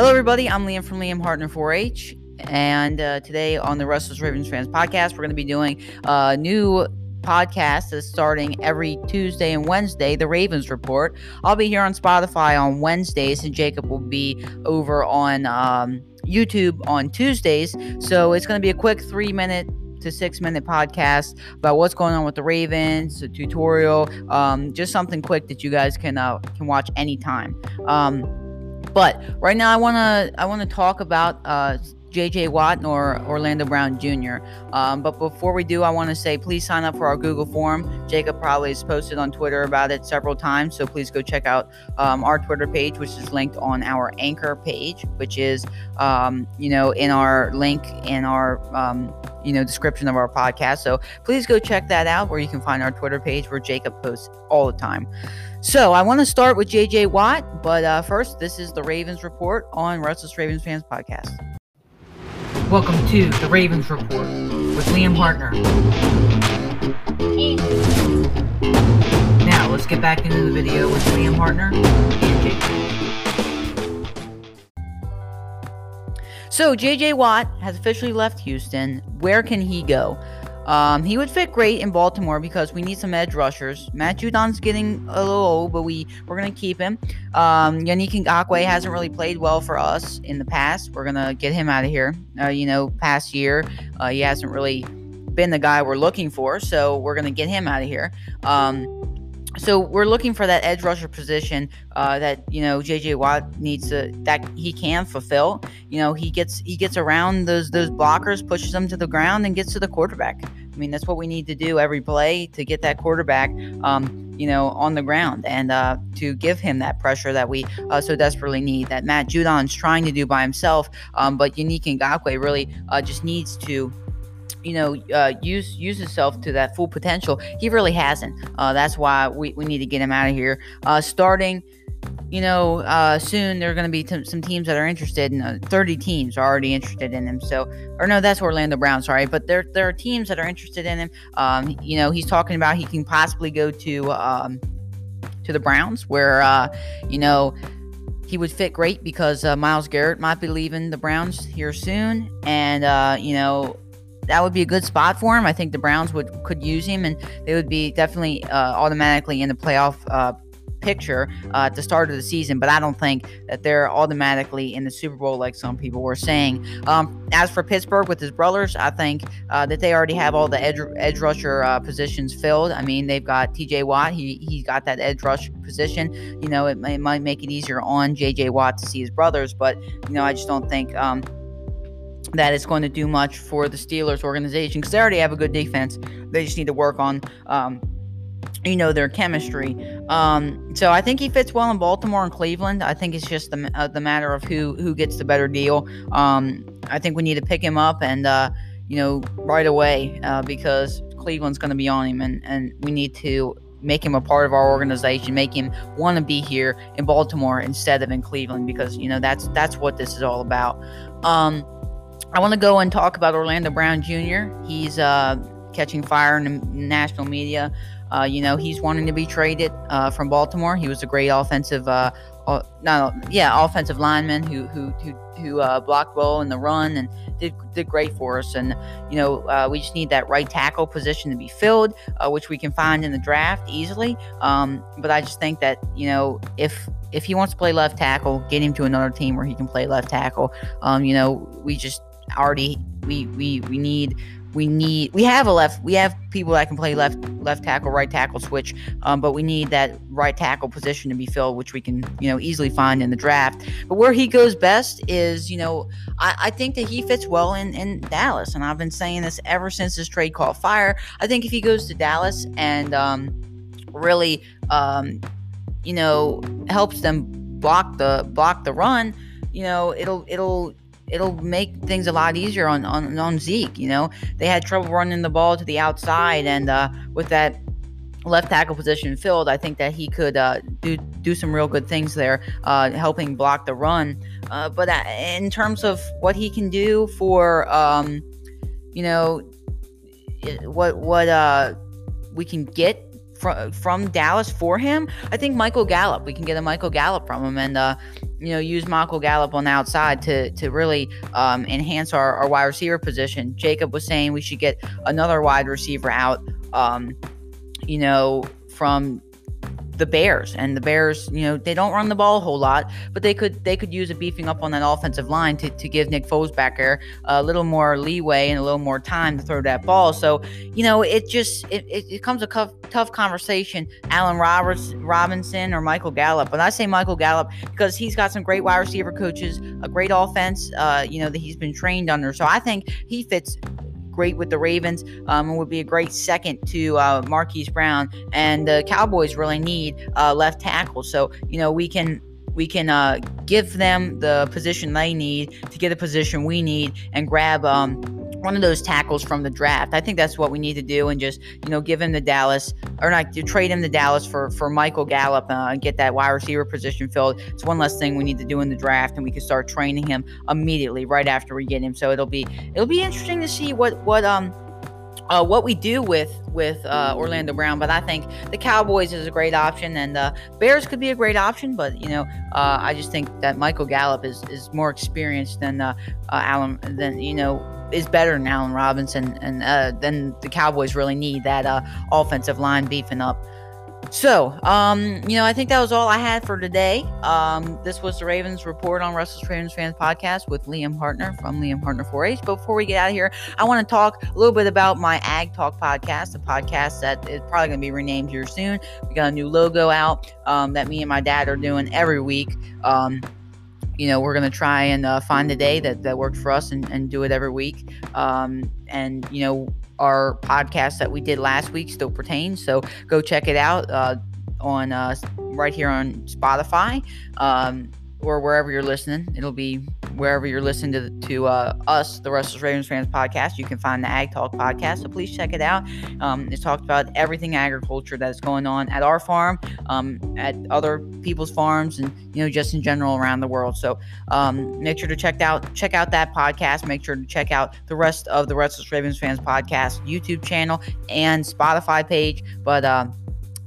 Hello, everybody. I'm Liam from Liam Hartner 4-H, and uh, today on the Restless Ravens Fans podcast, we're going to be doing a new podcast that's starting every Tuesday and Wednesday, the Ravens Report. I'll be here on Spotify on Wednesdays, and Jacob will be over on um, YouTube on Tuesdays. So it's going to be a quick three-minute to six minute podcast about what's going on with the Ravens, a tutorial, um, just something quick that you guys can uh, can watch anytime. Um, but right now, I wanna I wanna talk about uh, J.J. Watt or Orlando Brown Jr. Um, but before we do, I want to say please sign up for our Google form. Jacob probably has posted on Twitter about it several times, so please go check out um, our Twitter page, which is linked on our Anchor page, which is um, you know in our link in our um, you know description of our podcast. So please go check that out, where you can find our Twitter page where Jacob posts all the time. So I want to start with J.J. Watt, but uh, first, this is the Ravens report on Restless Ravens Fans podcast. Welcome to the Ravens report with Liam Hartner. Now let's get back into the video with Liam Hartner and J.J. So JJ Watt has officially left Houston. Where can he go? Um, he would fit great in Baltimore because we need some edge rushers. Matt Judon's getting a little old, but we we're gonna keep him. Um, Yannick Ngakoue hasn't really played well for us in the past. We're gonna get him out of here. Uh, you know, past year uh, he hasn't really been the guy we're looking for, so we're gonna get him out of here. Um, so we're looking for that edge rusher position uh, that you know JJ Watt needs to that he can fulfill. You know he gets he gets around those those blockers, pushes them to the ground, and gets to the quarterback. I mean that's what we need to do every play to get that quarterback, um, you know, on the ground and uh, to give him that pressure that we uh, so desperately need. That Matt Judon's trying to do by himself, um, but Yannick Ngakoue really uh, just needs to you know, uh, use use himself to that full potential. He really hasn't. Uh, that's why we, we need to get him out of here. Uh, starting, you know, uh, soon there are going to be t- some teams that are interested. In, uh, Thirty teams are already interested in him. So, or no, that's Orlando Brown. Sorry, but there there are teams that are interested in him. Um, you know, he's talking about he can possibly go to um, to the Browns, where uh, you know he would fit great because uh, Myles Garrett might be leaving the Browns here soon, and uh, you know that would be a good spot for him. I think the Browns would could use him, and they would be definitely uh, automatically in the playoff uh, picture uh, at the start of the season. But I don't think that they're automatically in the Super Bowl like some people were saying. Um, as for Pittsburgh with his brothers, I think uh, that they already have all the edge, edge rusher uh, positions filled. I mean, they've got T.J. Watt. He he got that edge rush position. You know, it, it might make it easier on J.J. Watt to see his brothers, but you know, I just don't think. Um, that it's going to do much for the Steelers organization because they already have a good defense. They just need to work on, um, you know, their chemistry. Um, so I think he fits well in Baltimore and Cleveland. I think it's just the, uh, the matter of who who gets the better deal. Um, I think we need to pick him up and uh, you know right away uh, because Cleveland's going to be on him and and we need to make him a part of our organization, make him want to be here in Baltimore instead of in Cleveland because you know that's that's what this is all about. Um, I want to go and talk about Orlando Brown Jr. He's uh, catching fire in the national media. Uh, you know, he's wanting to be traded uh, from Baltimore. He was a great offensive, uh, no, yeah, offensive lineman who who who, who uh, blocked well in the run and did did great for us. And you know, uh, we just need that right tackle position to be filled, uh, which we can find in the draft easily. Um, but I just think that you know, if if he wants to play left tackle, get him to another team where he can play left tackle. Um, you know, we just already we we we need we need we have a left we have people that can play left left tackle right tackle switch um, but we need that right tackle position to be filled which we can you know easily find in the draft. But where he goes best is you know i, I think that he fits well in, in dallas and i've been saying this ever since this trade caught fire. I think if he goes to dallas and um, really um, you know helps them block the block the run you know it'll it'll it'll make things a lot easier on, on, on Zeke. You know, they had trouble running the ball to the outside, and uh, with that left tackle position filled, I think that he could uh, do do some real good things there, uh, helping block the run. Uh, but uh, in terms of what he can do for, um, you know, what what uh, we can get from from Dallas for him, I think Michael Gallup. We can get a Michael Gallup from him, and uh, you know, use Michael Gallup on the outside to to really um, enhance our, our wide receiver position. Jacob was saying we should get another wide receiver out. Um, you know, from the Bears. And the Bears, you know, they don't run the ball a whole lot, but they could they could use a beefing up on that offensive line to, to give Nick Foles back there a little more leeway and a little more time to throw that ball. So, you know, it just it, it, it comes a tough, tough conversation. Allen Roberts, Robinson or Michael Gallup. But I say Michael Gallup because he's got some great wide receiver coaches, a great offense, uh, you know, that he's been trained under. So I think he fits great with the Ravens um, and would be a great second to uh, Marquise Brown. And the Cowboys really need uh, left tackle. So, you know, we can we can uh, give them the position they need to get the position we need and grab um, one of those tackles from the draft. I think that's what we need to do, and just you know give him the Dallas or not to trade him to Dallas for for Michael Gallup uh, and get that wide receiver position filled. It's one less thing we need to do in the draft, and we can start training him immediately right after we get him. So it'll be it'll be interesting to see what what um uh, what we do with with uh, Orlando Brown, but I think the Cowboys is a great option, and the Bears could be a great option. But you know, uh, I just think that Michael Gallup is is more experienced than uh, uh, Allen than you know is better than Allen Robinson, and then the Cowboys really need that offensive line beefing up. So, um, you know, I think that was all I had for today. Um, this was the Ravens report on Restless Ravens fans podcast with Liam Hartner from Liam Hartner 4H. But before we get out of here, I want to talk a little bit about my Ag Talk podcast, a podcast that is probably going to be renamed here soon. We got a new logo out um, that me and my dad are doing every week. Um, you know, we're going to try and uh, find a day that, that worked for us and, and do it every week. Um, and, you know, our podcast that we did last week still pertains. So go check it out uh, on uh, right here on Spotify. Um, or wherever you're listening. It'll be wherever you're listening to to uh, us, the Restless Ravens Fans podcast. You can find the Ag Talk podcast, so please check it out. Um, it's talked about everything agriculture that is going on at our farm, um, at other people's farms, and you know just in general around the world. So um, make sure to check out check out that podcast. Make sure to check out the rest of the Restless Ravens Fans podcast YouTube channel and Spotify page. But uh,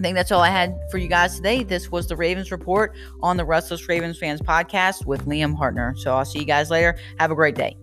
I think that's all I had for you guys today. This was the Ravens Report on the Restless Ravens Fans podcast with Liam Hartner. So I'll see you guys later. Have a great day.